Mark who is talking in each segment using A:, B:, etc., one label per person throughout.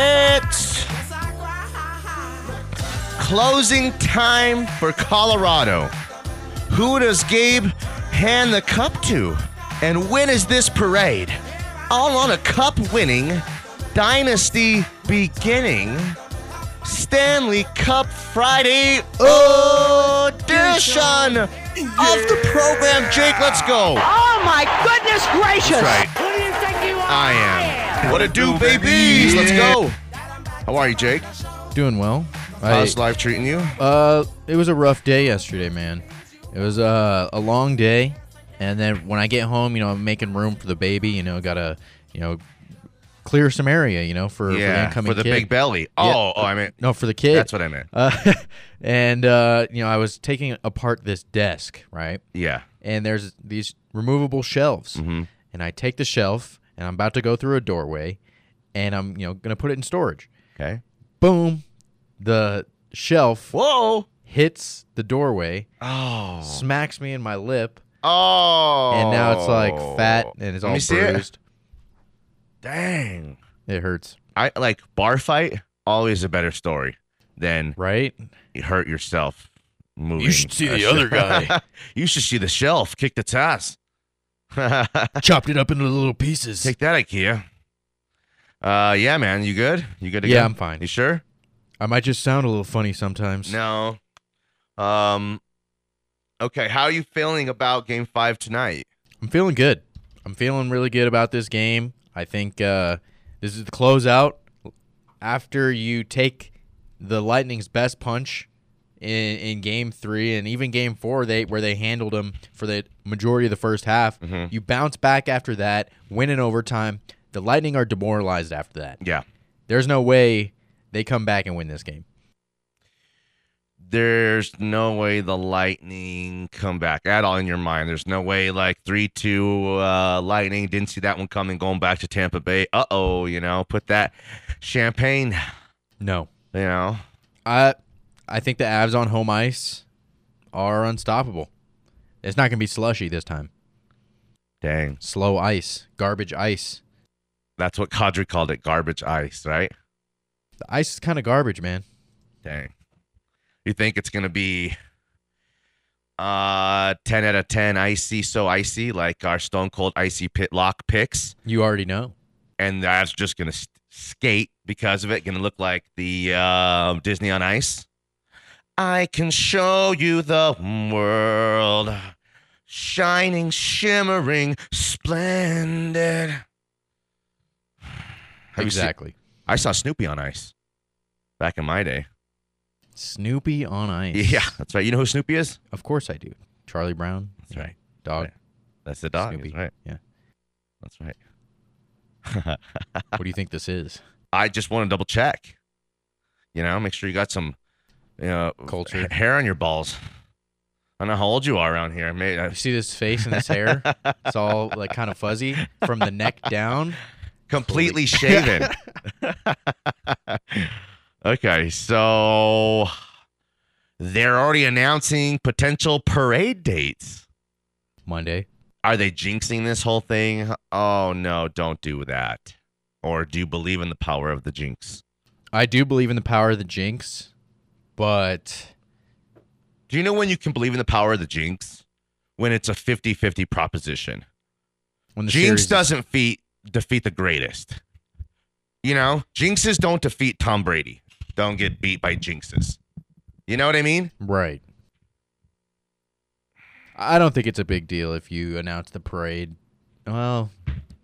A: It's
B: Yes, I cried.
A: closing time for Colorado. Who does Gabe hand the cup to? And when is this parade? All on a cup winning, dynasty beginning, Stanley Cup Friday edition of the program. Jake, let's go.
C: Oh my goodness gracious!
A: Right.
C: Who do you think you are?
A: I am. What a do, babies. Let's go. How are you, Jake?
D: Doing well. I,
A: How's life treating you?
D: uh, it was a rough day yesterday, man. It was uh, a long day, and then when I get home, you know, I'm making room for the baby. You know, gotta, you know, clear some area, you know, for, for the
A: yeah,
D: incoming
A: for the
D: kid.
A: big belly. Oh, oh, I mean,
D: No, for the kid.
A: that's what I meant.
D: Uh, and uh, you know, I was taking apart this desk, right?
A: Yeah.
D: And there's these removable shelves,
A: Mm-hmm.
D: and I take the shelf, and I'm about to go through a doorway, and I'm you know gonna put it in storage.
A: Okay.
D: Boom, the shelf
A: Whoa.
D: hits the doorway,
A: Oh.
D: smacks me in my lip,
A: Oh.
D: and now it's like fat and it's
A: Let
D: all
A: me see it.
D: bruised.
A: Dang.
D: It hurts,
A: I like bar fight. Always a better story than
D: right?
A: you hurt yourself moving.
D: You should see the other guy.
A: you should see the shelf. Kick the ass.
D: Chopped it up into little pieces.
A: Take that, IKEA. Uh, yeah, man. You good? You good to
D: Yeah,
A: go?
D: I'm fine.
A: You sure?
D: I might just sound a little funny sometimes.
A: No. Um. Okay. How are you feeling about Game Five tonight?
D: I'm feeling good. I'm feeling really good about this game. I think uh, this is the closeout. After you take the Lightning's best punch in, in Game Three and even Game Four, they where they handled them for the majority of the first half.
A: Mm-hmm.
D: You bounce back after that, win in overtime. The Lightning are demoralized after that.
A: Yeah.
D: There's no way they come back and win this game.
A: there's no way the Lightning come back at all in your mind. There's no way like three two uh, Lightning didn't see that one coming, going back to Tampa Bay. Uh oh, you know, put that champagne.
D: No,
A: You know,
D: I I think the Avs on home ice are unstoppable. It's not going to be slushy this time.
A: dang,
D: Slow ice, garbage ice.
A: that's what Kadri called it, garbage ice, right?
D: The ice is kind of garbage, man.
A: Dang, you think it's gonna be uh ten out of ten icy, so icy like our Stone Cold icy pit lock picks.
D: You already know.
A: and that's just gonna st- skate because of it. Gonna look like the uh, Disney on Ice. I can show you the world, shining, shimmering, splendid. Have
D: exactly.
A: I saw Snoopy on Ice back in my day.
D: Snoopy on ice.
A: Yeah, that's right. You know who Snoopy is?
D: Of course I do. Charlie Brown.
A: That's right.
D: Dog.
A: Right. That's the dog.
D: Snoopy.
A: That's right.
D: Yeah.
A: That's right.
D: What do you think this is?
A: I just want to double check. You know, make sure you got some, you know,
D: Culture.
A: ha- hair on your balls. I don't know how old you are around here. May
D: You see this face and this hair? It's all like kind of fuzzy from the neck down.
A: completely shaven. okay, so they're already announcing potential parade dates.
D: Monday.
A: Are they jinxing this whole thing? Oh no, don't do that. Or do you believe in the power of the jinx?
D: I do believe in the power of the jinx, but
A: Do you know when you can believe in the power of the jinx? When it's a 50-50 proposition.
D: when the
A: Jinx doesn't feat, defeat the greatest. You know, jinxes don't defeat Tom Brady. Don't get beat by jinxes. You know what I mean?
D: Right. I don't think it's a big deal if you announce the parade. Well,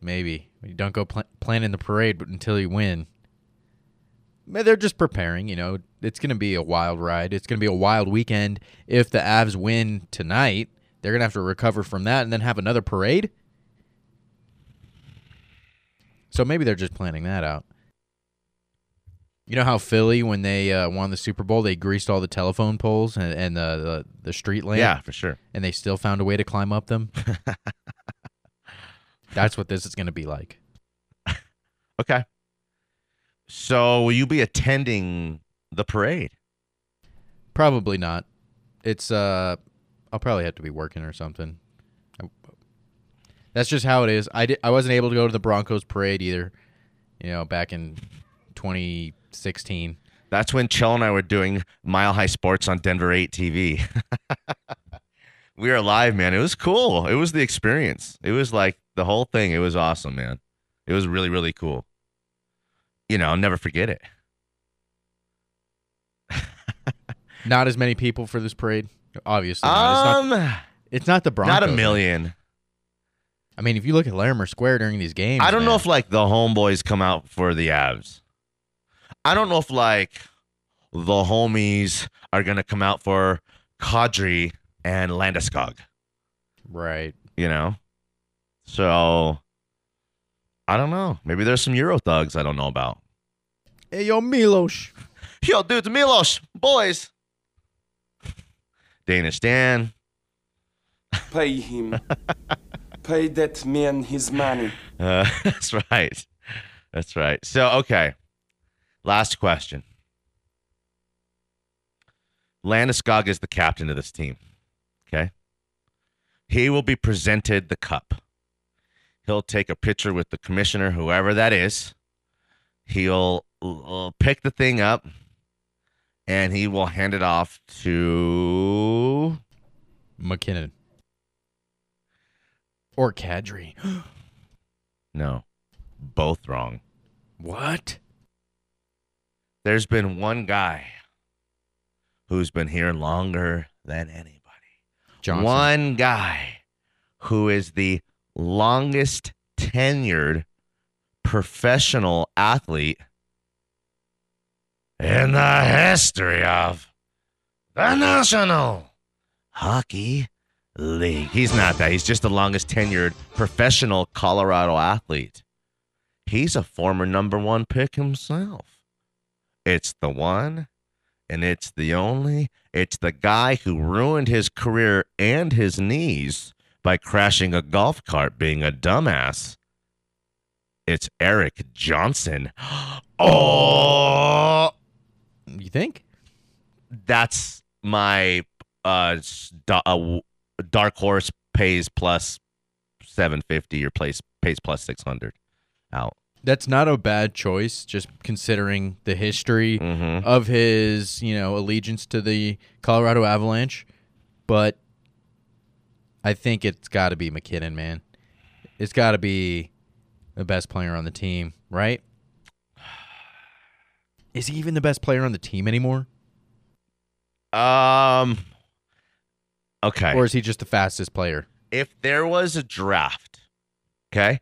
D: maybe. You don't go pl- planning the parade but until you win. They're just preparing, you know. It's going to be a wild ride. It's going to be a wild weekend. If the Avs win tonight, they're going to have to recover from that and then have another parade. So maybe they're just planning that out. You know how Philly, when they uh, won the Super Bowl, they greased all the telephone poles and, and the, the the street lamp,
A: Yeah, for sure.
D: and they still found a way to climb up them. That's what this is going to be like.
A: Okay. So will you be attending the parade?
D: Probably not. It's uh, I'll probably have to be working or something. That's just how it is. I di- I wasn't able to go to the Broncos parade either. You know, back in 2016.
A: That's when Chell and I were doing Mile High Sports on Denver 8 TV. we were live, man. It was cool. It was the experience. It was like the whole thing. It was awesome, man. It was really, really cool. You know, I'll never forget it.
D: Not as many people for this parade. Obviously, not. It's, not,
A: Um,
D: it's not the Broncos.
A: not a million.
D: I mean, if you look at Larimer Square during these games,
A: I don't know if like the homeboys come out for the Avs. I don't know if like the homies are gonna come out for Kadri and Landeskog.
D: right.
A: You know, so I don't know. Maybe there's some Euro thugs I don't know about.
D: Hey, yo, Milos.
A: Yo, dude, Milos, boys. Danish Dan.
E: Pay him. Pay that man his money.
A: Uh, that's right. That's right. So, okay. Last question. Landeskog is the captain of this team. Okay. He will be presented the cup. He'll take a picture with the commissioner, whoever that is. He'll uh, pick the thing up and he will hand it off to.
D: MacKinnon. Or Kadri.
A: No, both wrong.
D: what?
A: There's been one guy who's been here longer than anybody.
D: Johnson.
A: One guy who is the longest tenured professional athlete in the history of the National Hockey League. He's not that. He's just the longest tenured professional Colorado athlete. He's a former number one pick himself. It's the one and it's the only. It's the guy who ruined his career and his knees by crashing a golf cart being a dumbass. It's Erik Johnson. Oh,
D: You think?
A: that's my uh, uh dark horse pays plus 750 or place pays plus 600 out.
D: That's not a bad choice, just considering the history
A: Mm-hmm.
D: of his, you know, allegiance to the Colorado Avalanche. But I think it's got to be MacKinnon, man. It's got to be the best player on the team, right? Is he even the best player on the team anymore?
A: Um. Okay.
D: Or is he just the fastest player?
A: if there was a draft, okay,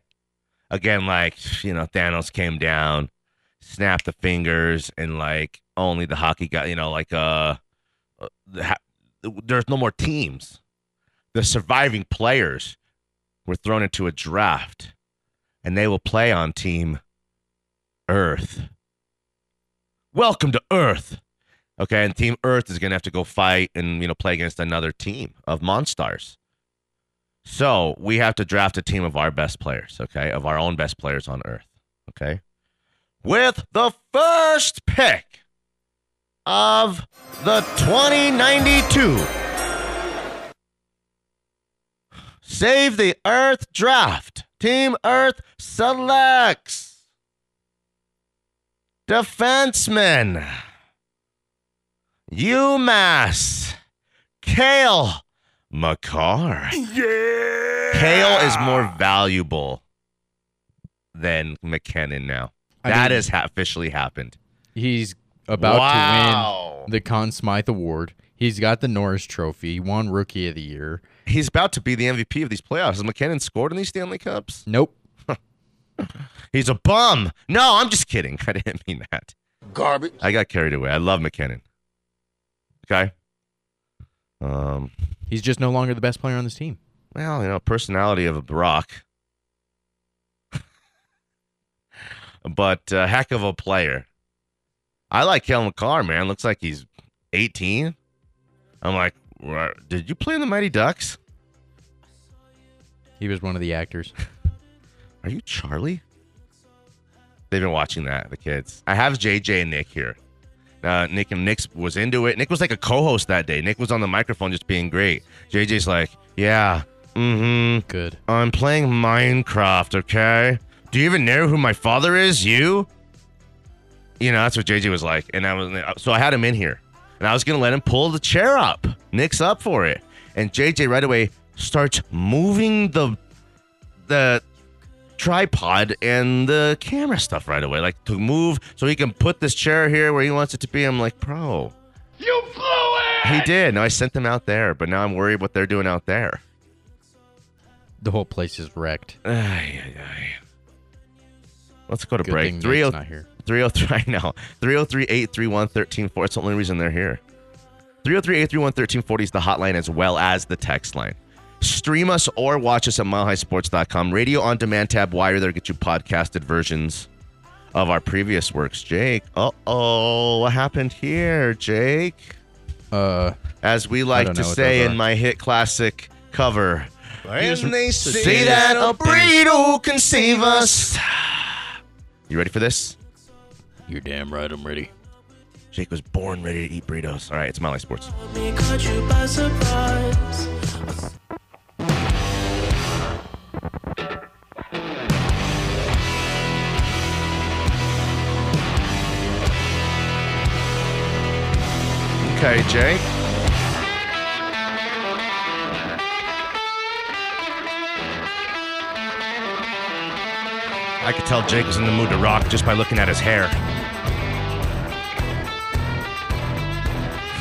A: again, like you know, Thanos came down, snapped the fingers, and like only the hockey guy, you know, like uh, uh, the ha- there's no more teams. The surviving players were thrown into a draft, and they will play on Team Earth. Welcome to Earth. Okay, and Team Earth is gonna have to go fight and you know play against another team of Monstars. So we have to draft a team of our best players, okay, of our own best players on Earth, okay, with the first pick of the 2092 Save the Earth draft. Team Earth selects defenseman UMass Cale Makar. Yeah. Cale is more valuable than MacKinnon now.
D: I
A: That
D: mean-
A: has ha- officially happened.
D: He's about
A: Wow.
D: to win the Conn Smythe Award. He's got the Norris Trophy. He won Rookie of the Year.
A: He's about to be the MVP of these playoffs. Has MacKinnon scored in these Stanley Cups?
D: Nope.
A: He's a bum. No, I'm just kidding. I didn't mean that.
E: Garbage.
A: I got carried away. I love MacKinnon. Okay. Um.
D: He's just no longer the best player on this team.
A: Well, you know, personality of a rock. but uh, heck of a player. I like Kellen Makar, man. Looks like he's 18. I'm like, "Right, did you play in the Mighty Ducks?
D: He was one of the actors.
A: Are you Charlie? They've been watching that, the kids. I have JJ and Nick here. Uh, Nick and Nick was into it. Nick was like a co-host that day. Nick was on the microphone just being great. JJ's like, yeah, mm-hmm.
D: Good.
A: I'm playing Minecraft, okay? Do you even know who my father is? You? You know, that's what JJ was like. And I was so I had him in here. And I was gonna let him pull the chair up. Nick's up for it. And JJ right away starts moving the the tripod and the camera stuff right away. Like to move so he can put this chair here where he wants it to be. I'm like, bro. You blew it! He did. No, I sent them out there, but now I'm worried what they're doing out there.
D: The whole place is wrecked.
A: Ay, ay, ay. Let's go to
D: Good
A: break.
D: thing
A: Three
D: Nate's
A: oh
D: not here.
A: 303 I know. 303 831 1340. It's the only reason they're here. 303 831 1340 is the hotline as well as the text line. Stream us or watch us at milehighsports.com. Radio on demand tab wire there get you podcasted versions of our previous works. Jake. Uh oh. What happened here, Jake?
D: Uh,
A: As we like to say in my hit classic cover.
F: And they
A: Say that a burrito can save us. You ready for this?
D: You're damn right. I'm ready.
A: Jake was born ready to eat burritos. All right, it's Mile High Sports.
G: Me caught you by surprise.
A: Okay, Jake. Could tell Jake was in the mood to rock just by looking at his hair.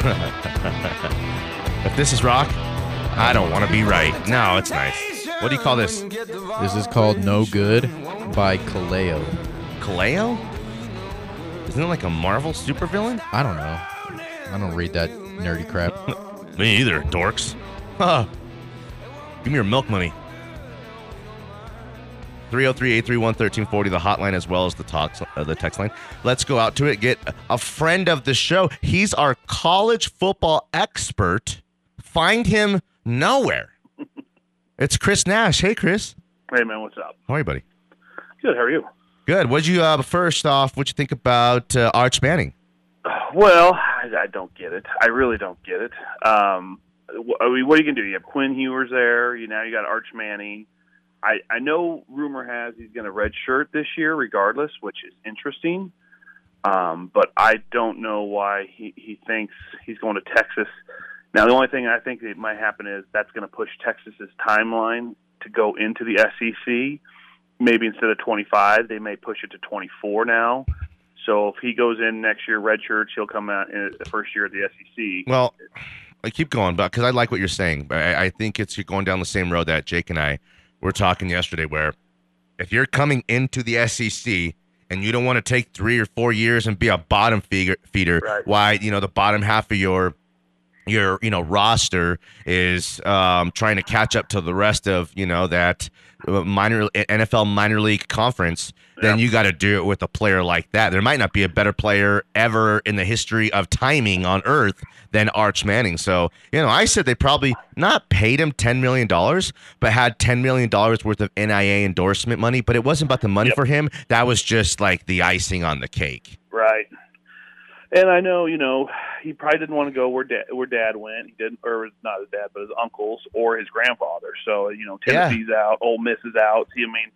A: if this is rock, I don't want to be right. No, it's nice. What do you call this?
D: This is called No Good by Kaleo.
A: Kaleo? Isn't it like a Marvel supervillain?
D: I don't know. I don't read that nerdy crap.
A: Me either, dorks. Huh. Give me your milk money. 303-831-1340, the hotline as well as the talks, uh, the text line. Let's go out to it. Get a friend of the show. He's our college football expert. Find him nowhere. it's Chris Nash. Hey, Chris.
H: Hey man, what's up?
A: How are you, buddy?
H: Good. How are you?
A: Good. What'd you, uh, first off, what'd you think about uh, Arch Manning?
H: Well, I, I don't get it. I really don't get it. Um, I mean, what are you gonna do? You have Quinn Ewers there. You now you got Arch Manning. I I know rumor has he's going to redshirt this year, regardless, which is interesting. Um, but I don't know why he he thinks he's going to Texas. Now, the only thing I think that might happen is that's going to push Texas's timeline to go into the SEC. Maybe instead of 25, they may push it to 24 now. So if he goes in next year, red shirts, he'll come out in the first year at the SEC.
A: Well, I keep going, but because I like what you're saying, I, I think it's you're going down the same road that Jake and I were talking yesterday. Where if you're coming into the SEC and you don't want to take three or four years and be a bottom feeder, feeder
H: Right.
A: why you know the bottom half of your your you know roster is um, trying to catch up to the rest of you know that uh, minor NFL minor league conference, then you got to do it with a player like that. There might not be a better player ever in the history of timing on earth than Arch Manning. So you know, I said they probably not paid him ten million dollars, but had ten million dollars worth of NIL endorsement money. But it wasn't about the money for him. That was just like the icing on the cake.
H: Right. And I know, you know, he probably didn't want to go where dad where dad went. He didn't, or not his dad, but his uncles or his grandfather. So you know,
A: Yeah.
H: Tennessee's out, Ole Miss is out. See, I mean,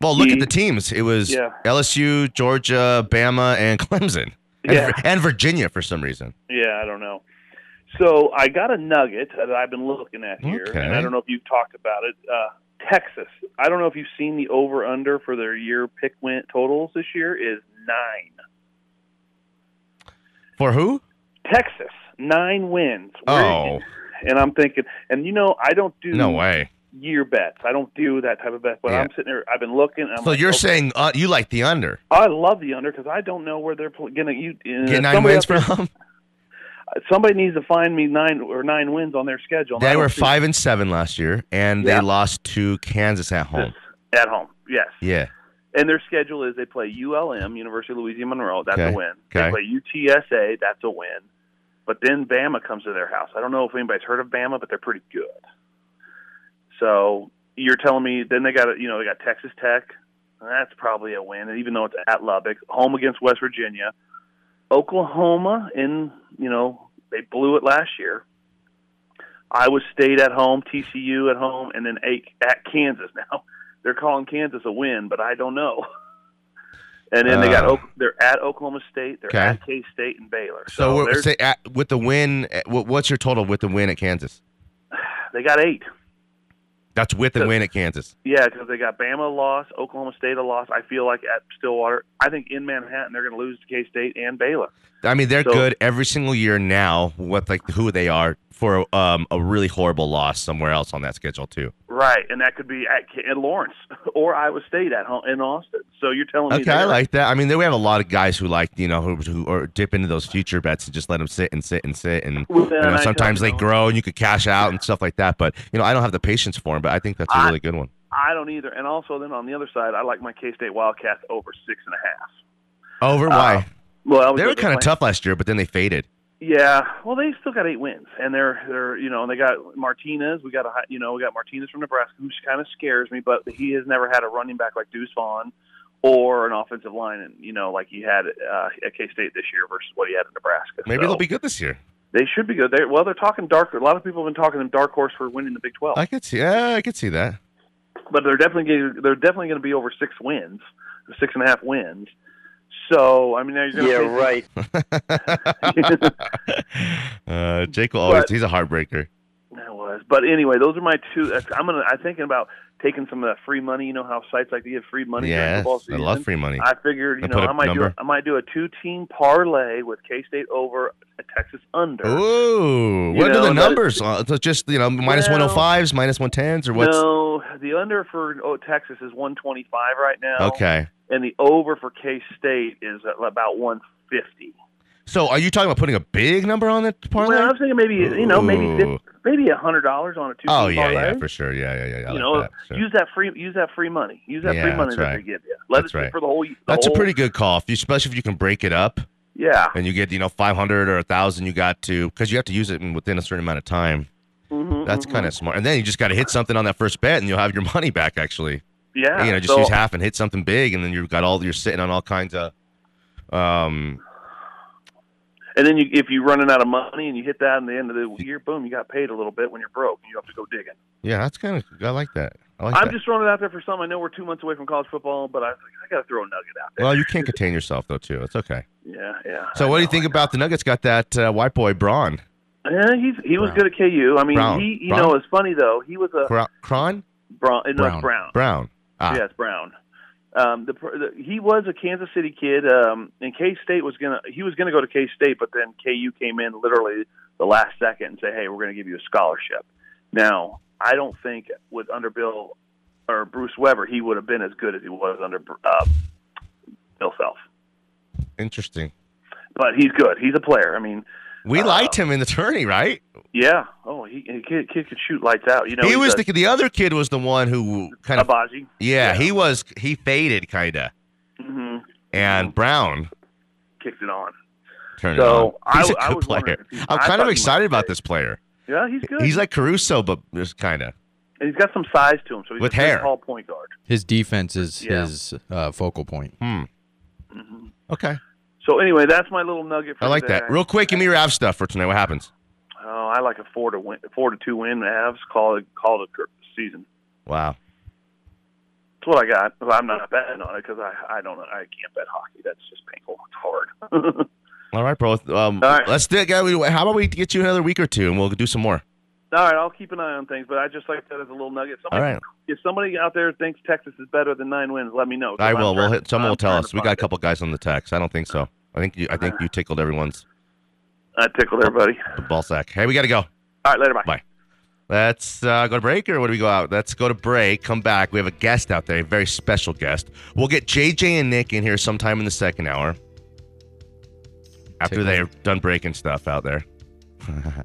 A: Well, look
H: He-
A: at the teams. It was
H: Yeah.
A: LSU, Georgia, Bama, and Clemson, and,
H: Yeah.
A: and Virginia for some reason.
H: yeah, I don't know. So I got a nugget that I've been looking at here,
A: Okay.
H: and I don't know if you've talked about it. Uh, Texas. I don't know if you've seen the over under for their year pick win totals this year is nine.
A: For who?
H: Texas nine wins.
A: Oh,
H: and I'm thinking, and you know, I don't do
A: no way.
H: Year bets. I don't do that type of bet. But
A: Yeah.
H: I'm sitting there. I've been looking. And I'm
A: So
H: like,
A: you're
H: okay,
A: saying uh, you like the under?
H: I love the under because I don't know where they're going to. You uh,
A: Get nine
H: somebody
A: wins
H: there-
A: from?
H: Somebody needs to find me nine or nine wins on their schedule.
A: They were five and seven last year, and
H: Yeah.
A: they lost to Kansas at home.
H: at home. Yes,
A: Yeah.
H: And their schedule is they play ULM, University of Louisiana Monroe. That's
A: Okay.
H: a win.
A: Okay.
H: They play UTSA. That's a win. But then Bama comes to their house. I don't know if anybody's heard of Bama, but they're pretty good. So you're telling me then they got you know they got Texas Tech. That's probably a win, even though it's at Lubbock. Home against West Virginia. Oklahoma in you know they blew it last year. Iowa State at home, TCU at home, and then eight at Kansas. Now they're calling Kansas a win, but I don't know. And then they got
A: Uh.
H: They're at Oklahoma State, they're
A: Okay.
H: at K State and Baylor.
A: So,
H: So,
A: at, with the win, uh, what's your total with the win at Kansas?
H: they got eight.
A: That's with
H: So-
A: win at Kansas.
H: Yeah, because they got Bama loss, Oklahoma State a loss. I feel like at Stillwater, I think in Manhattan they're going to lose to K State and Baylor.
A: I mean, they're
H: So-
A: good every single year now. What like who they are for um, a really horrible loss somewhere else on that schedule too.
H: Right, and that could be at, Lawrence or Iowa State at home in Austin. So you're telling me
A: Okay, I like that. I mean, we have a lot of guys who like you know who who or dip into those future bets and just let them sit and sit and sit and
H: Well,
A: you know sometimes they grow and you could cash out and stuff like that. But you know, I don't have the patience for them. But I think that's a really good one.
H: I don't either. And also, then on the other side, I like my K State Wildcats over six and a half.
A: Over
H: Uh,
A: why?
H: Well,
A: They were kind of tough last year, but then they faded.
H: Yeah, well, they still got eight wins, and they're they're you know and they got Martinez. We got a you know we got Martinez from Nebraska, who kind of scares me, but he has never had a running back like Deuce Vaughn or an offensive line, and you know like he had uh, at K State this year versus what he had in Nebraska.
A: Maybe
H: So
A: they'll be good this year.
H: They should be good. They well, they're talking dark. A lot of people have been talking them dark horse for winning the Big Twelve,
A: I could see. Yeah, I could see that.
H: but they're definitely getting, they're definitely going to be over six wins, six and a half wins. So I mean, now you're going to
A: uh, Jake will always.
H: But-
A: he's a heartbreaker.
H: That was. But anyway, those are my two. I'm gonna. I'm thinking about taking some of that free money. You know how sites like to give free money football
A: I love free money.
H: I figured, you
A: And
H: know,
A: I
H: I might do.
A: number?
H: I might do a two-team parlay with K State over a Texas under.
A: Ooh,
H: You
A: what
H: know,
A: are the numbers? Uh, just you know, minus
H: one
A: hundred fives, minus one tens, or what's?
H: No, the under for oh, Texas is 125 right now.
A: Okay.
H: And the over for K State is about 150.
A: So are you talking about putting a big number on the parlay?
H: Well, I was thinking maybe you know maybe
A: Ooh.
H: maybe a hundred dollars on a two-team
A: oh yeah,
H: parlay.
A: yeah, for sure. Yeah, yeah, yeah. I
H: you
A: like
H: know,
A: that, sure.
H: use that free use that free money. Use that
A: Yeah,
H: free money that
A: right.
H: they give you. Let
A: That's
H: it
A: right.
H: for the whole. The
A: That's a pretty good call, if you, especially if you can break it up
H: Yeah.
A: and you get you know 500 or a thousand. You got to because you have to use it in, within a certain amount of time.
H: Mhm,
A: That's
H: mhm.
A: kind of smart. And then you just got to hit something on that first bet, and you'll have your money back. Actually,
H: Yeah.
A: you know, just
H: so,
A: use half and hit something big, and then you've got all you're sitting on all kinds of. Um,
H: and then you, if you're running out of money and you hit that in the end of the year, boom, you got paid a little bit when you're broke and you have to go digging.
A: yeah, that's kind of I like that. I like
H: I'm
A: that.
H: just throwing it out there for some. I know we're two months away from college football, but I, I got to throw a nugget out there.
A: Well, you can't contain yourself though, too. It's okay.
H: yeah, yeah.
A: So,
H: I
A: what do you think about the Nuggets? Got that uh, white boy Braun,
H: Yeah, he's he was
D: Brown.
H: good at KU. I mean,
A: Brown.
H: he you
A: Brown?
H: know it's funny though. He was a
A: Cron,
H: Brown. No,
D: Brown.
H: Brown.
A: Brown. Ah,
H: Yes, Brown. Um, the, pr- the he was a Kansas City kid, um, and K State was gonna he was gonna go to K State, but then KU came in literally the last second and say, "Hey, we're gonna give you a scholarship." Now, I don't think with under Bill or Bruce Weber, he would have been as good as he was under uh, Bill Self.
A: interesting.
H: But he's good. He's a player. I mean,
A: We
H: Uh,
A: liked him in the tourney, right?
H: yeah. Oh, he, he kid, kid could shoot lights out. You know,
A: he was
H: a,
A: the the other kid was the one who kind of
H: Agbaji.
A: yeah,
H: Yeah.
A: he was he faded kind of,
H: Mm-hmm.
A: and Brown
H: Kicked it on.
A: turned
H: So,
A: it on. He's a
H: I- I
A: good
H: was
A: player.
H: he-
A: I'm kind of excited about
H: stay.
A: this player.
H: Yeah, he's good.
A: He's like Caruso, but just kind of.
H: and he's got some size to him, so he's
A: With
H: a
A: hair.
H: tall point guard.
D: His defense is
H: Yeah.
D: his uh, focal point.
A: Hmm.
H: hmm
A: Okay,
H: So anyway, that's my little nugget. For
A: I like
H: today.
A: that. Real quick, give me your Av stuff for tonight. What happens?
H: Oh, I like a four to win, four to two win. Avs call it call it a season.
A: Wow.
H: That's what I got. Well, I'm not betting on it because I I don't I can't bet hockey. That's just painful. It's hard.
A: All right, bro. Um,
H: All right.
A: let's do it, guy. How about we get you another week or two, and we'll do some more.
H: All right, I'll keep an eye on things, but I just like that as a little nugget.
A: All
H: Somebody,
A: right,
H: If somebody out there thinks Texas is better than nine wins, let me know.
A: I
H: I'm
A: will. We'll hit. Someone
H: I'm
A: will tell us. We got a couple guys on the text. I don't think so. I think you. I think you tickled everyone's
H: I tickled everybody.
A: ball sack. Hey, we got to go.
H: All right, later. Bye.
A: Bye. Let's uh, go to break, or what do we go out? Let's go to break. Come back. We have a guest out there, a very special guest. We'll get JJ and Nick in here sometime in the second hour after
D: Take
A: they're done breaking stuff out there.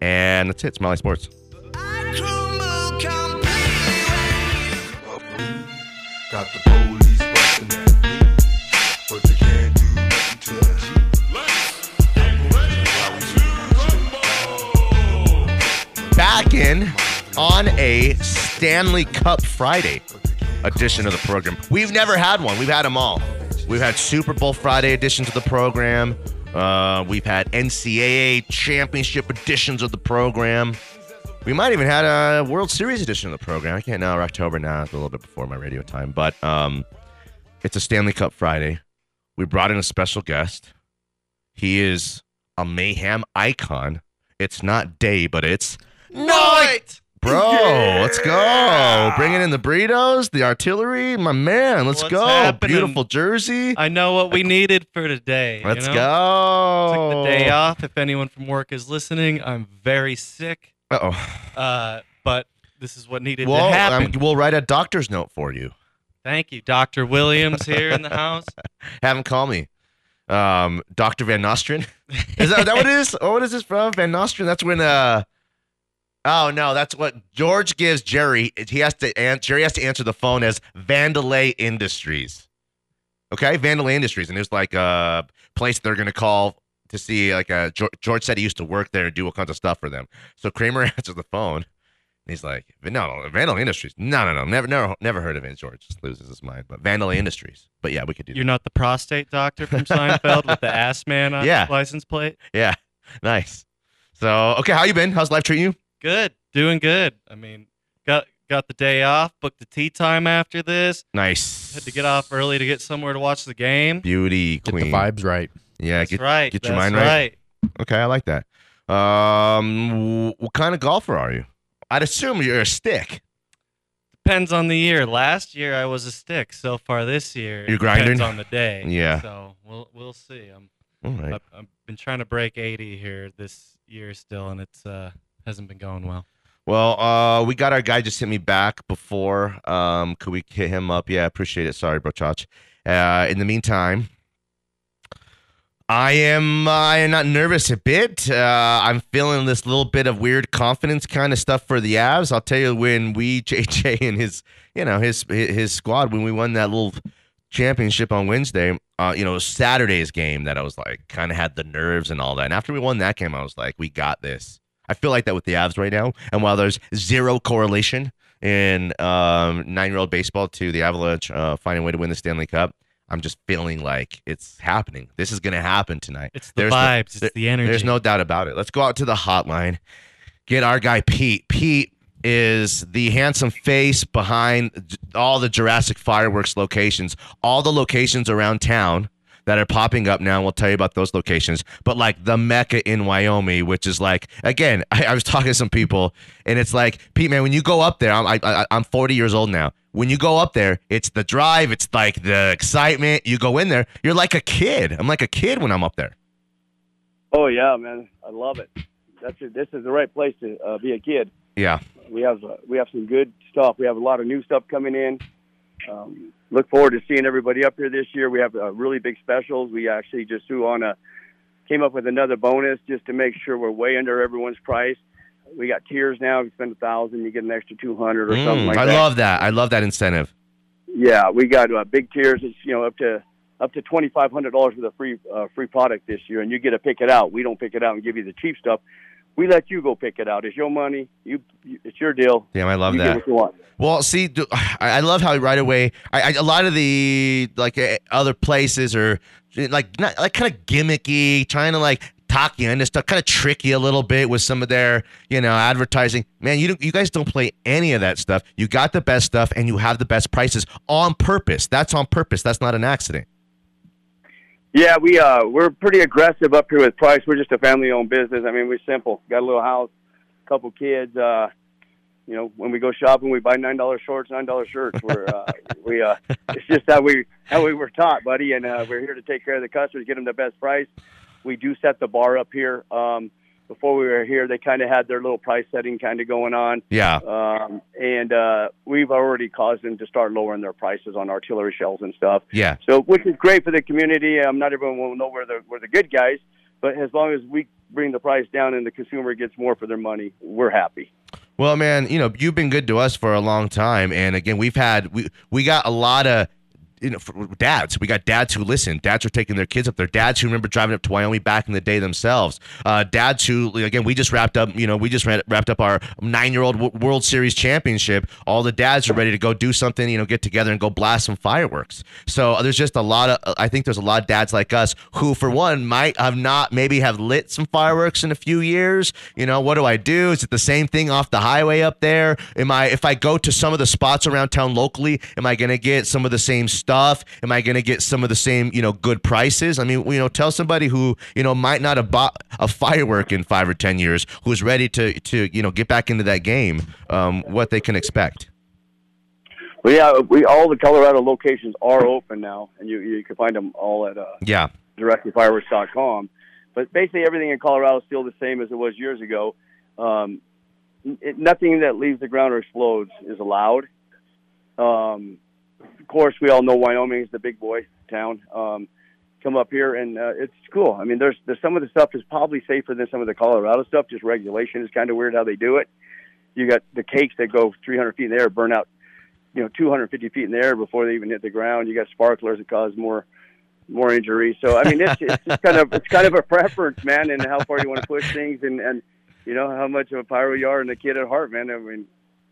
A: and that's it. Smiley Sports.
F: Got the police something that bleed, but they can't do nothing to us.
A: Back in on a Stanley Cup Friday edition of the program. We've never had one. We've had them all. We've had Super Bowl Friday editions of the program. Uh, we've had NCAA championship editions of the program. We might even had a World Series edition of the program. I can't now. October now. It's a little bit before my radio time, but um, it's a Stanley Cup Friday. We brought in a special guest. He is a mayhem icon. It's not day, but it's night. Bro, let's go. Bringing in the burritos, the artillery. My man, let's
I: What's
A: go.
I: happening?
A: Beautiful jersey.
I: I know what we needed for today.
A: Let's
I: know?
A: go.
I: Took the day off. If anyone from work is listening, I'm very sick.
A: Uh-oh.
I: Uh, but this is what needed
A: Well,
I: to happen.
A: um, we'll write a doctor's note for you.
I: Thank you, Dr. Williams here in the house.
A: Have him call me. Um, Dr. Van Nostrand. Is that, that what it is? Oh, what is this from? Van Nostrand? That's when uh Oh no, that's what George gives Jerry. He has to an- Jerry has to answer the phone as Vandelay Industries. Okay, Vandelay Industries, and there's like a place they're gonna call to see. Like uh, George, said he used to work there and do all kinds of stuff for them. So Kramer answers the phone, and he's like, "No, no, Vandelay Industries. No, no, no, never, never, never heard of it." George just loses his mind. But Vandelay Industries. But yeah, we could do.
I: You're not the prostate doctor from Seinfeld with the ass man on
A: Yeah.
I: his license plate?
A: Yeah, nice. So okay, how you been? How's life treating you?
I: Good. Doing good. I mean, got got the day off, booked the tee time after this.
A: Nice.
I: Had to get off early to get somewhere to watch the game.
A: Beauty queen.
D: Get
A: queen.
D: the vibes right.
A: Yeah,
I: That's
A: get,
I: right.
A: get your
I: That's
A: mind right. Okay, I like that. Um, what kind of golfer are you? I'd assume you're a stick.
I: Depends on the year. Last year I was a stick. So far this year,
A: You're
I: it depends
A: grinding?
I: on the day.
A: Yeah.
I: So we'll we'll see. I'm
A: All right.
I: I've, I've been trying to break 80 here this year still, and it's uh hasn't been going well.
A: Well, uh, we got our guy just hit me back before. Um, could we hit him up? Yeah, I appreciate it. Sorry, bro, Chach. Uh, in the meantime, I am I am not nervous a bit. Uh, I'm feeling this little bit of weird confidence kind of stuff for the Avs. I'll tell you when we JJ and his you know his his squad when we won that little championship on Wednesday. Uh, you know, Saturday's game that I was like kind of had the nerves and all that. And after we won that game, I was like, we got this. I feel like that with the Avs right now. And while there's zero correlation in um, nine-year-old baseball to the Avalanche uh, finding a way to win the Stanley Cup, I'm just feeling like it's happening. This is going to happen tonight.
I: It's the
A: There's no-
I: vibes. it's the energy.
A: There's no doubt about it. Let's go out to the hotline. Get our guy Pete. Pete is the handsome face behind all the Jurassic fireworks locations, all the locations around town that are popping up now. And We'll tell you about those locations. But like the Mecca in Wyoming, which is like again, I, I was talking to some people, and it's like Pete, man, when you go up there, I'm I, I, I'm 40 years old now. When you go up there, it's the drive, it's like the excitement. You go in there, you're like a kid. I'm like a kid when I'm up there.
J: Oh yeah, man, I love it. That's it. This is the right place to uh, be a kid.
A: Yeah.
J: We have uh, we have some good stuff. We have a lot of new stuff coming in. Um, look forward to seeing everybody up here this year. We have uh, really big specials. We actually just threw on a came up with another bonus just to make sure we're way under everyone's price. We got tiers now. If you spend a thousand, you get an extra two hundred or something
A: Mm,
J: like
A: I
J: that.
A: I love that. I love that incentive.
J: Yeah, we got uh, big tiers. It's you know up to up to twenty five hundred dollars with a free uh, free product this year, and you get to pick it out. We don't pick it out and give you the cheap stuff. We let you go pick it out. It's your money. You, it's your deal.
A: Damn, I love
J: you
A: that.
J: Get what you want.
A: Well, see, do- I I love how right away, I, I, a lot of the like eh, other places are like not like kind of gimmicky, trying to like talk you into stuff, kind of trick you a little bit with some of their you know advertising. Man, you don't, you guys don't play any of that stuff. You got the best stuff, and you have the best prices on purpose. That's on purpose. That's not an accident.
J: Yeah, we uh we're pretty aggressive up here with price. We're just a family owned business. I mean, we're simple. Got a little house, couple kids. Uh, you know, when we go shopping, we buy nine dollar shorts, nine dollar shirts. We're uh, we uh, it's just how we how we were taught, buddy. And uh, we're here to take care of the customers, get them the best price. We do set the bar up here. Um, before we were here, they kind of had their little price setting kind of going on.
A: Yeah.
J: Um, and uh, we've already caused them to start lowering their prices on artillery shells and stuff.
A: Yeah.
J: So, which is great for the community. Um, not everyone will know where the where the good guys, but as long as we bring the price down and the consumer gets more for their money, we're happy.
A: Well, man, you know, you've been good to us for a long time, and again, we've had we we got a lot of you know, dads. We got dads who listen. Dads are taking their kids up there. Dads who remember driving up to Wyoming back in the day themselves. Uh, dads who, again, we just wrapped up. You know, we just ra- wrapped up our nine-year-old World Series championship. All the dads are ready to go do something. You know, get together and go blast some fireworks. So uh, there's just a lot of. I think there's a lot of dads like us who, for one, might have not maybe have lit some fireworks in a few years. You know, what do I do? Is it the same thing off the highway up there? Am I if I go to some of the spots around town locally, am I going to get some of the same stuff? Am I going to get some of the same, you know, good prices? I mean, you know, tell somebody who, you know, might not have bought a firework in 5 or 10 years who's ready to to, you know, get back into that game, um, what they can expect.
J: Well, yeah, we all the Colorado locations are open now, and you you can find them all at uh,
A: Yeah.
J: directlyfireworks.com. But basically, everything in Colorado is still the same as it was years ago. Um, it, nothing that leaves the ground or explodes is allowed. Um, course, we all know Wyoming is the big boy town. Um, come up here, and uh, it's cool. I mean, there's, there's some of the stuff is probably safer than some of the Colorado stuff. Just regulation is kind of weird how they do it. You got the cakes that go 300 feet in the air, burn out, you know, 250 feet in the air before they even hit the ground. You got sparklers that cause more more injuries. So I mean, it's it's just kind of it's kind of a preference, man, and how far you want to push things, and and you know how much of a pyro you are and a kid at heart, man. I mean,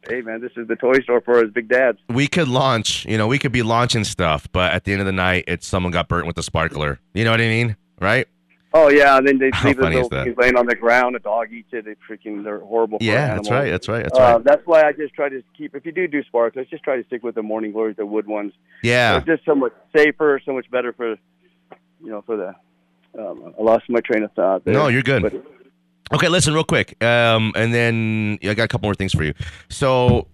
J: hey, man, this is the toy store for us big dads.
A: We could launch, you know, we could be launching stuff, but at the end of the night, it's someone got burnt with a sparkler. You know what I mean? Right?
J: Oh yeah, and then they leave the little
A: that?
J: things laying on the ground. A dog eats it. They freaking they're horrible.
A: Yeah, that's right. That's right. That's
J: Uh,
A: right.
J: that's why I just try to keep. If you do do sparklers, just try to stick with the morning glories, the wood ones.
A: Yeah.
J: It's just so much safer, so much better for, you know, for the. Um, I lost my train of thought. There.
A: No, you're good.
J: But,
A: Okay, listen real quick, um, and then I got a couple more things for you. So,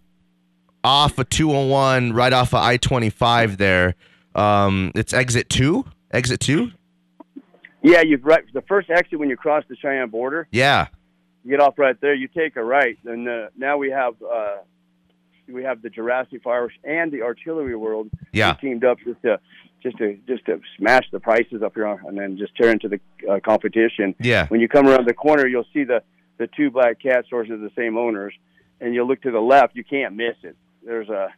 A: off of 201, right off of I 25 there, um, it's exit two. Exit two.
J: yeah, you've right. The first exit when you cross the Cheyenne border,
A: Yeah.
J: you get off right there. You take a right, and uh, now we have uh, we have the Jurassic Fireworks and the Artillery World.
A: Yeah.
J: Teamed up just to just to just to smash the prices up here, and then just tear into the uh, competition.
A: Yeah.
J: When you come around the corner, you'll see the the two black cat stores are the same owners, and you'll look to the left. You can't miss it. There's a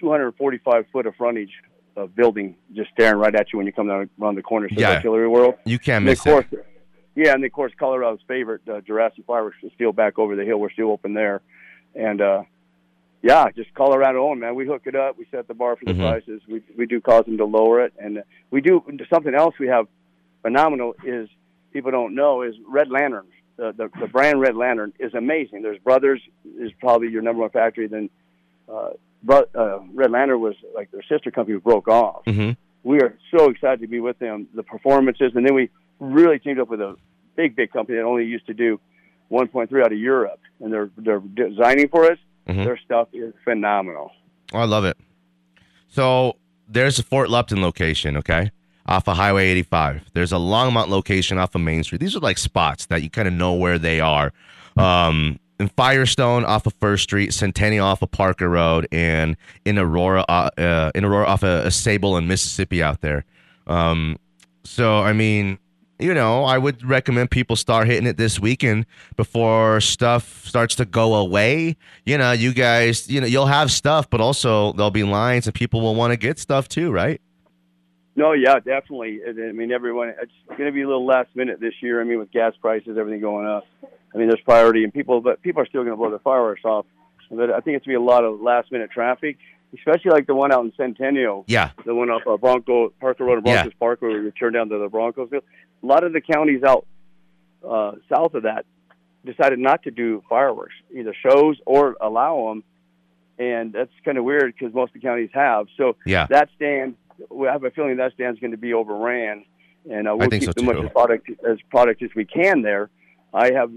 J: 245 foot of frontage of building just staring right at you when you come down around the corner. So
A: Yeah.
J: Artillery World.
A: You can't
J: And
A: miss
J: course,
A: it.
J: Yeah, and of course, Colorado's favorite, uh, Jurassic Fireworks, is still back over the hill. We're still open there, and uh, yeah, just Colorado own man. We hook it up. We set the bar for the
A: Mhm.
J: prices. We we do cause them to lower it, and we do something else. We have phenomenal is people don't know is Red Lantern. The, the the brand Red Lantern is amazing. There's Brothers is probably your number one factory. Then uh, bro, uh, Red Lantern was like their sister company broke off
A: Mm-hmm.
J: we are so excited to be with them. The performances, and then we really teamed up with a big, big company that only used to do 1.3 out of Europe, and they're they're designing for us.
A: Mhm.
J: Their stuff is phenomenal.
A: Oh, I love it. So there's a Fort Lupton location, okay, off of Highway 85. There's a Longmont location off of Main Street. These are like spots that you kind of know where they are. Um, in Firestone off of First Street, Centennial off of Parker Road, and in Aurora, uh, uh, in Aurora off of Sable and Mississippi out there. Um, so I mean, you know, I would recommend people start hitting it this weekend before stuff starts to go away. You know, you guys, you know, you'll have stuff, but also there'll be lines and people will want to get stuff too, right?
J: No, yeah, definitely. I mean, everyone. It's going to be a little last minute this year. I mean, with gas prices, everything going up. I mean, there's priority, and people, but people are still going to blow their fireworks off. But I think it's going to be a lot of last minute traffic, especially like the one out in Centennial.
A: Yeah.
J: the one off uh, Bronco Parker Road and
A: Yeah.
J: Broncos Park where we turn down to the Broncos field. A lot of the counties out uh, south of that decided not to do fireworks, either shows or allow them, and that's kind of weird because most of the counties have. So
A: Yeah.
J: that stand, we have a feeling that stand's going to be overran, and uh, we'll keep
A: so,
J: as much product as product as we can there. I have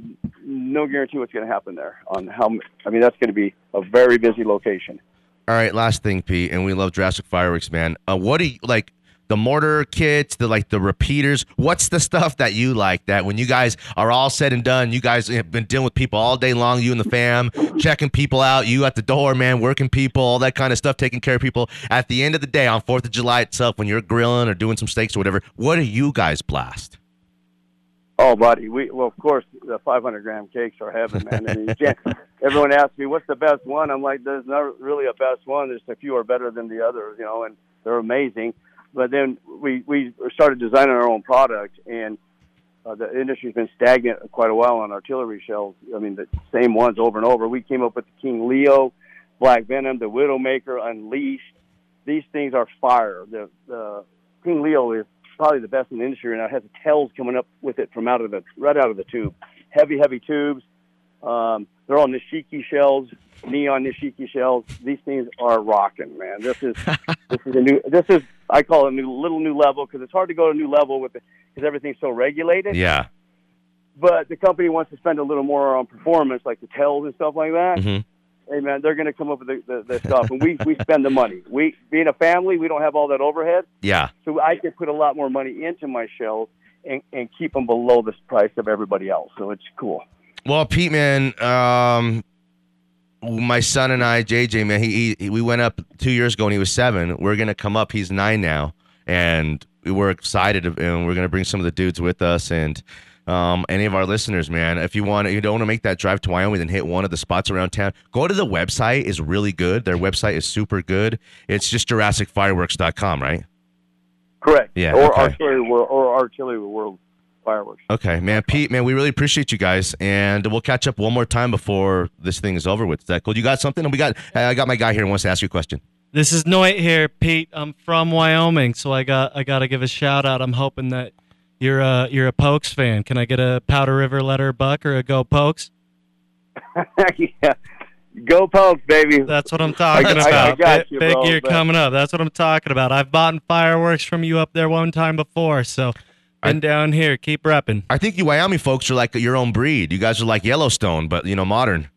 J: no guarantee what's going to happen there on how. m- I mean, that's going to be a very busy location.
A: All right, last thing, Pete, and we love Jurassic Fireworks, man. Uh, what do you like? The mortar kits, the like the repeaters. What's the stuff that you like? That when you guys are all said and done, you guys have been dealing with people all day long. You and the fam, checking people out. You at the door, man, working people, all that kind of stuff, taking care of people. At the end of the day, on Fourth of July itself, when you're grilling or doing some steaks or whatever, what do you guys blast?
J: Oh, buddy, we well, of course, the 500 gram cakes are heaven, man. Mean, you can't, everyone asks me what's the best one. I'm like, there's not really a best one. There's a few are better than the others, you know, and they're amazing. But then we we started designing our own product, and uh, the industry's been stagnant quite a while on artillery shells. I mean, the same ones over and over. We came up with the King Leo, Black Venom, the Widowmaker, Unleashed. These things are fire. The the King Leo is probably the best in the industry, and it has the tails coming up with it from out of the right out of the tube. Heavy, heavy tubes. Um, they're all Nishiki shells, neon Nishiki shells. These things are rocking, man. This is this is a new. This is I call it a new little new level because it's hard to go to a new level with because everything's so regulated.
A: Yeah.
J: But the company wants to spend a little more on performance, like the tails and stuff like that.
A: Mhm.
J: Hey man, they're going to come up with the, the, the stuff, and we we spend the money. We being a family, we don't have all that overhead,
A: Yeah.
J: so I can put a lot more money into my shells and and keep them below the price of everybody else. So it's cool.
A: Well, Pete, man, um, my son and I, JJ, man, he, he we went up two years ago when he was seven. We're gonna come up. He's nine now, and we're excited, and we're gonna bring some of the dudes with us and. Um, any of our listeners, man, if you want, you don't want to make that drive to Wyoming, then hit one of the spots around town. Go to the website; is really good. Their website is super good. It's just JurassicFireworks.com, right?
J: Correct.
A: Yeah,
J: Or
A: okay.
J: artillery world or artillery world fireworks.
A: Okay, man, Pete, man, we really appreciate you guys, and we'll catch up one more time before this thing is over with. Is that cool? You got something? We got. I got my guy here who wants to ask you a question.
I: This is Noit here, Pete. I'm from Wyoming, so I got I got to give a shout out. I'm hoping that you're a you're a Pokes fan. Can I get a Powder River letter buck or a Go Pokes?
J: yeah. Go Pokes, baby.
I: That's what I'm talking
J: I- I- I
I: about.
J: got
I: Big-
J: you,
I: big
J: bro,
I: year
J: but-
I: coming up. That's what I'm talking about. I've bought fireworks from you up there one time before, so been down here. Keep repping.
A: I think you Wyoming folks are like your own breed. You guys are like Yellowstone, but you know, modern.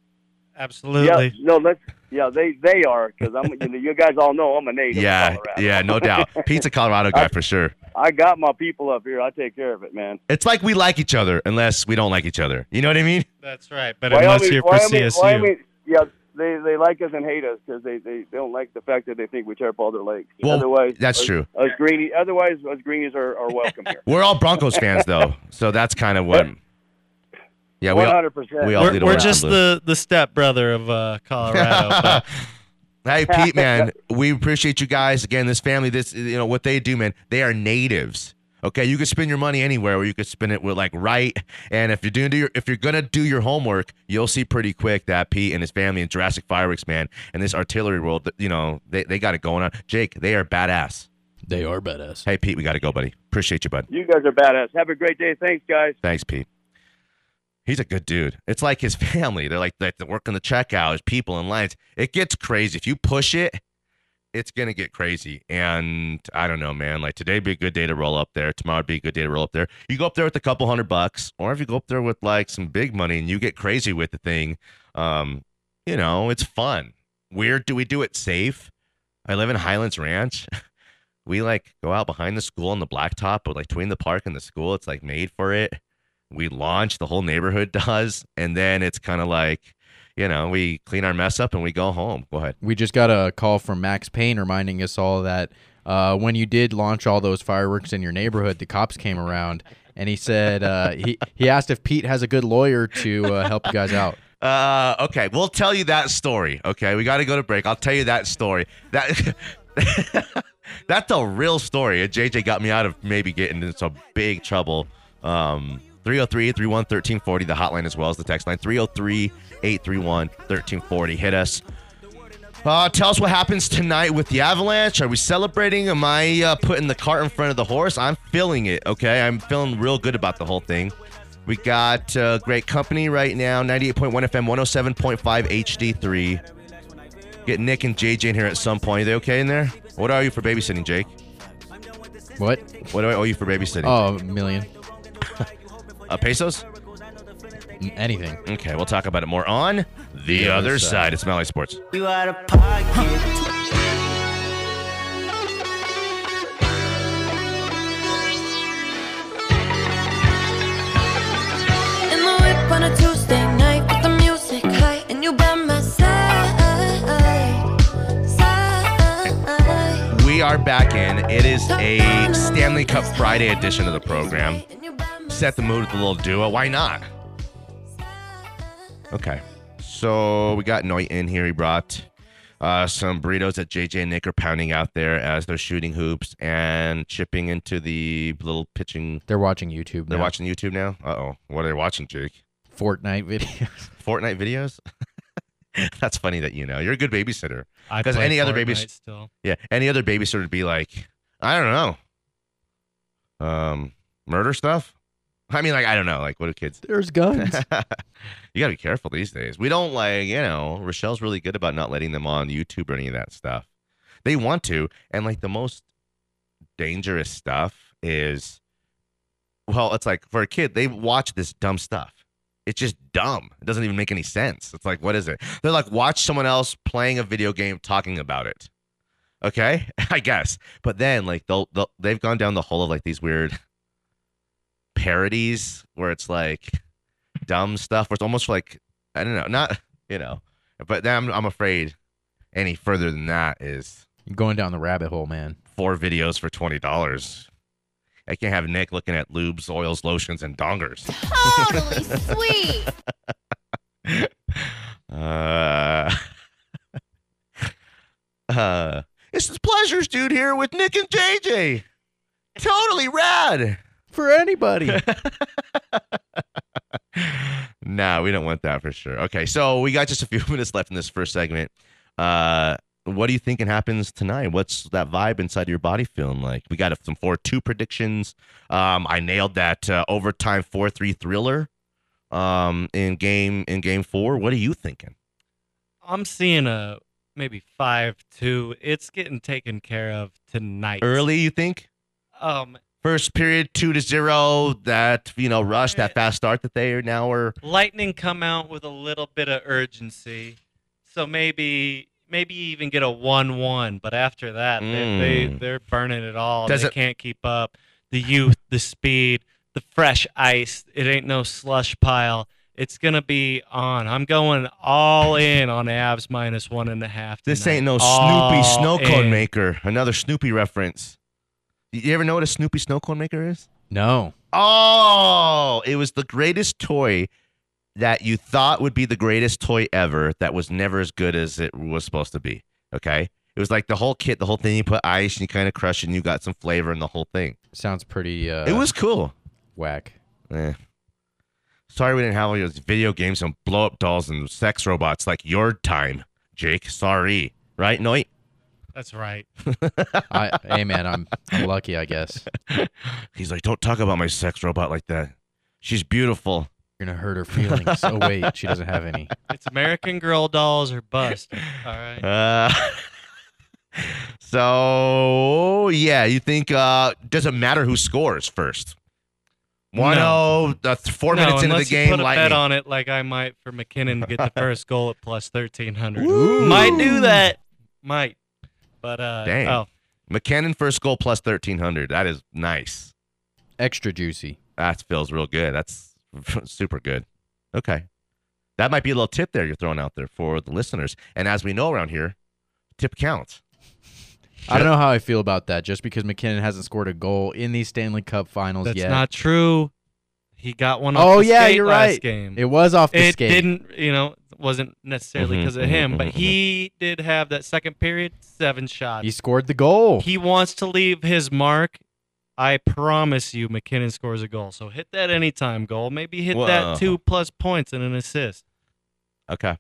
I: Absolutely.
J: Yeah, no, let's. Yeah, they they are because I'm. You, know, you guys all know I'm a native.
A: Yeah,
J: Colorado.
A: yeah, no doubt. Pizza Colorado guy
J: I-
A: for sure.
J: I got my people up here. I take care of it, man.
A: It's like we like each other unless we don't like each other. You know what I mean?
I: That's right. But unless you're for
J: Wyoming,
I: CSU.
J: Wyoming, yeah, they they like us and hate us because they, they they don't like the fact that they think we tear up all their lakes.
A: Well,
J: otherwise,
A: that's
J: us,
A: true.
J: Us greenies, otherwise, us greenies are, are welcome here.
A: We're all Broncos fans though, so that's kind of what. Yeah, we all,
J: 100%.
A: we all
I: we're
A: lead
I: we're just the the step brother of uh, Colorado. but
A: Hey Pete, man, we appreciate you guys again. This family, this you know what they do, man. They are natives. Okay, you can spend your money anywhere, or you could spend it with like right. And if you're doing do your, if you're gonna do your homework, you'll see pretty quick that Pete and his family and Jurassic Fireworks, man, and this artillery world, you know, they, they got it going on. Jake, they are badass.
D: They are badass.
A: Hey Pete, we got to go, buddy. Appreciate you, bud.
J: You guys are badass. Have a great day. Thanks, guys.
A: Thanks, Pete. He's a good dude. It's like his family. They're like, like they work in the checkout, people in lines. It gets crazy. If you push it, it's gonna get crazy. And I don't know, man. Like today be a good day to roll up there. Tomorrow would be a good day to roll up there. You go up there with a couple hundred bucks, or if you go up there with like some big money and you get crazy with the thing, um, you know, it's fun. Weird. Do we do it safe? I live in Highlands Ranch. We like go out behind the school on the blacktop, but like between the park and the school, it's like made for it we launch the whole neighborhood does and then it's kind of like you know we clean our mess up and we go home. Go ahead.
D: We just got a call from Max Payne reminding us all that uh, when you did launch all those fireworks in your neighborhood, the cops came around and he said uh, he he asked if Pete has a good lawyer to uh, help you guys out.
A: uh okay we'll tell you that story okay? We got to go to break. I'll tell you that story. That that's a real story jj got me out of maybe getting into some big trouble um 303-831-1340 the hotline as well as the text line 303-831-1340 hit us Uh, tell us what happens tonight with the Avalanche. Are we celebrating? Am I uh, putting the cart in front of the horse? I'm feeling it. Okay, I'm feeling real good about the whole thing. We got uh, great company right now. 98.1 FM, 107.5 HD3. Get Nick and JJ in here at some point. Are they okay in there? What are you for babysitting, Jake?
D: What?
A: What do I owe you for babysitting?
D: Oh, a million.
A: Uh, pesos?
D: Anything.
A: Okay, we'll talk about it more on the, other, side. It's Mile High Sports.
G: You out of pocket.
K: In on a Tuesday night with the music high and you by my side, side.
A: We are back in. It is a Stanley Cup Friday edition of the program. Set the mood with a little duo. Why not? Okay. So we got Noit in here. He brought uh, some burritos that JJ and Nick are pounding out there as they're shooting hoops and chipping into the little pitching.
D: They're watching YouTube.
A: They're
D: now.
A: watching YouTube now. Uh oh, what are they watching, Jake?
D: Fortnite videos.
A: Fortnite videos. That's funny that you know. You're a good babysitter.
I: I
A: Because
I: play
A: any other
I: Fortnite
A: babies,
I: still.
A: yeah, any other babysitter would be like, I don't know, um, murder stuff. I mean, like I don't know, like what do kids?
D: There's guns.
A: you gotta be careful these days. We don't like, you know, Rochelle's really good about not letting them on YouTube or any of that stuff. They want to, and like the most dangerous stuff is, well, it's like for a kid, they watch this dumb stuff. It's just dumb. It doesn't even make any sense. It's like, what is it? They're like, watch someone else playing a video game talking about it. Okay, I guess. But then, like, they'll, they'll they've gone down the hole of like these weird parodies where it's like dumb stuff where it's almost like I don't know, not you know, but then I'm, I'm afraid any further than that is
D: You're going down the rabbit hole, man.
A: four videos for twenty dollars. I can't have Nick looking at lubes, oils, lotions, and dongers.
K: Totally sweet.
A: Uh, uh, this is pleasures, dude. Here with Nick and JJ. Totally rad.
D: For anybody.
A: nah, we don't want that for sure. Okay, so we got just a few minutes left in this first segment. Uh, what do you thinking happens tonight? What's that vibe inside your body feeling like? We got some four two predictions. Um, I nailed that uh, overtime four three thriller. Um, in game in game four. What are you thinking?
I: I'm seeing a maybe five two. It's getting taken care of tonight.
A: Early, you think?
I: Um,
A: First period, two to zero. That you know, rush that fast start that they are now are.
I: Lightning come out with a little bit of urgency, so maybe maybe even get a one one. But after that, they, they
A: Mm.
I: they're burning it all.
A: Does
I: they
A: it-
I: can't keep up. The youth, the speed, the fresh ice. It ain't no slush pile. It's gonna be on. I'm going all in on Avs minus one and a half.
A: This ain't no
I: All
A: Snoopy snow cone
I: in.
A: maker. Another Snoopy reference. You ever know what a Snoopy snow cone maker is?
D: No.
A: Oh, it was the greatest toy that you thought would be the greatest toy ever that was never as good as it was supposed to be. Okay? It was like the whole kit, the whole thing. You put ice and you kind of crush it and you got some flavor in the whole thing.
D: Sounds pretty. Uh,
A: it was cool.
D: whack.
A: Eh. Sorry we didn't have all those video games and blow up dolls and sex robots like your time, Jake. Sorry. Right, Noit?
I: That's right.
D: I, hey man, I'm I'm lucky, I guess.
A: He's like, don't talk about my sex robot like that. She's beautiful.
D: You're gonna hurt her feelings. oh wait, she doesn't have any.
I: It's American Girl dolls or bust. All right.
A: Uh, so yeah, you think uh does it matter who scores first? One oh, the th- four
I: no,
A: minutes into the
I: unless you
A: game,
I: put a bet on it, like I might for MacKinnon to get the first goal at plus thirteen hundred. Might do that. Might. But uh,
A: Dang.
I: oh,
A: MacKinnon first goal plus thirteen hundred. That is nice.
D: Extra juicy.
A: That feels real good. That's super good. Okay. That might be a little tip there you're throwing out there for the listeners. And as we know around here, tip counts.
D: I don't know how I feel about that. Just because MacKinnon hasn't scored a goal in these Stanley Cup Finals yet.
I: that's
D: yet.
I: not true. He got one. Off
D: Oh,
I: the
D: yeah,
I: skate
D: you're
I: last
D: right.
I: Game.
D: It was off the
I: it
D: skate.
I: didn't. You know, wasn't necessarily because of
A: mhm,
I: him, but
A: mhm,
I: he did have that second period seven shot.
D: he scored the goal.
I: He wants to leave his mark. I promise you, MacKinnon scores a goal. So hit that anytime goal. Maybe hit
A: Whoa.
I: that two plus points and an assist.
A: Okay.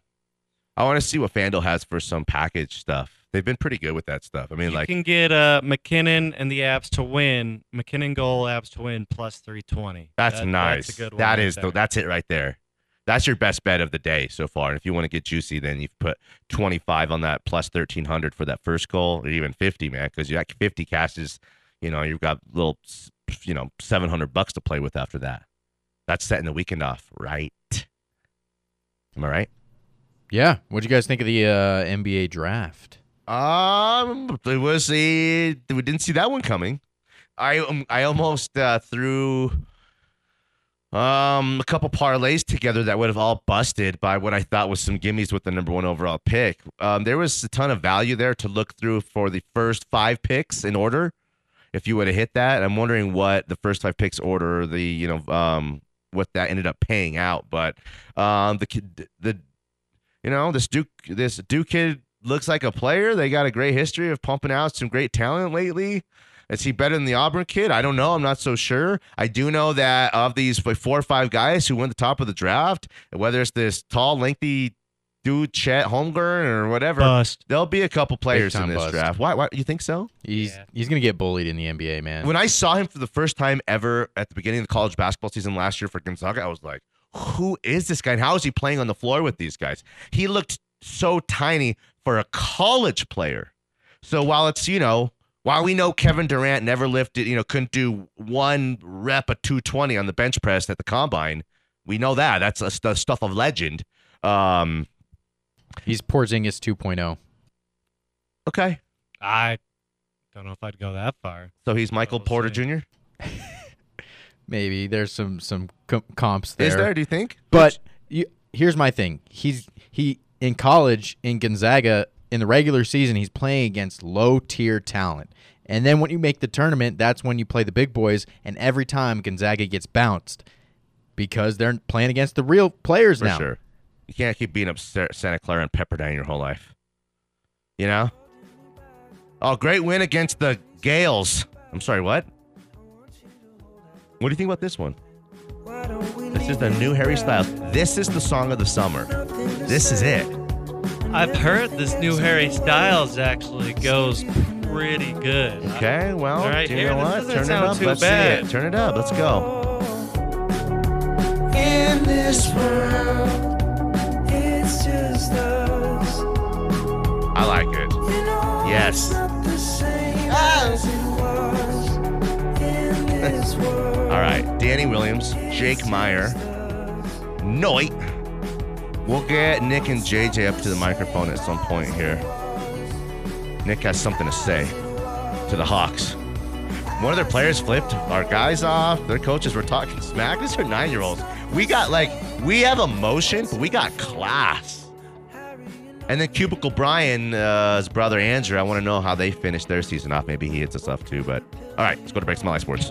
A: I want to see what FanDuel has for some package stuff. They've been pretty good with that stuff. I mean, like
I: you
A: like,
I: can get uh, MacKinnon and the Avs to win. MacKinnon goal, Avs to win plus three twenty.
A: that's nice.
I: That's a good one.
A: That
I: right
A: is the, that's it right there. That's your best bet of the day so far. And if you want to get juicy, then you've put 25 on that plus 1300 for that first goal, or even 50, man, because you got 50 cashes. You know, you've got little, you know, 700 bucks to play with after that. That's setting the weekend off right. Am I right?
D: yeah. What'd you guys think of the uh, NBA draft?
A: Um, it was a we didn't see that one coming. I um, I almost uh, threw um a couple parlays together that would have all busted by what I thought was some gimmies with the number one overall pick. Um, there was a ton of value there to look through for the first five picks in order. If you would have hit that, I'm wondering what the first five picks order, the you know um what that ended up paying out. But um the the You know, this Duke this Duke kid looks like a player. They got a great history of pumping out some great talent lately. Is he better than the Auburn kid? I don't know. I'm not so sure. I do know that of these like, four or five guys who went the top of the draft, whether it's this tall, lengthy dude, Chet Holmgren or whatever,
I: Bust.
A: there'll be a couple players in
D: time
A: this
D: bust.
A: draft. Why? Why? You think so?
D: He's he's gonna get bullied in the NBA, man.
A: When I saw him for the first time ever at the beginning of the college basketball season last year for Gonzaga, I was like, who is this guy? And how is he playing on the floor with these guys? He looked so tiny for a college player. So while it's, you know, while we know Kevin Durant never lifted, you know, couldn't do one rep of 220 on the bench press at the combine, we know that. That's a, the stuff of legend. Um,
D: He's Porzingis 2.0.
A: okay.
I: I don't know if I'd go that far.
A: So he's Michael
I: We'll
A: Porter
I: see.
A: Jr.
D: Maybe there's some some comps there.
A: Is there, do you think?
D: But you, here's my thing. He's he in college in Gonzaga in the regular season. He's playing against low tier talent, and then when you make the tournament, that's when you play the big boys. And every time Gonzaga gets bounced because they're playing against the real players
A: For
D: now.
A: sure. You can't keep beating up Santa Clara and Pepperdine your whole life. You know? Oh, great win against the Gaels. I'm sorry, what? What do you think about this one? This is the new Harry Styles. This is the song of the summer. This is it.
I: I've heard this new Harry Styles actually goes pretty good.
A: Okay, well,
I: All right,
A: do you
I: here,
A: know what? Turn it up. Let's
I: bad.
A: see it. Turn it up. Let's go.
G: In this world, it's just us.
A: I like it. Yes.
G: Not
A: All right, Danny Williams, Jake Meyer, Noit. We'll get Nick and JJ up to the microphone at some point here. Nick has something to say to the Hawks. One of their players flipped our guys off. Their coaches were talking smack. These are nine year olds. We got like, we have emotion, but we got class. And then Cubicle Brian's uh, his brother Andrew, I want to know how they finished their season off. Maybe he hits us up too. But all right, let's go to Break Smiley Sports.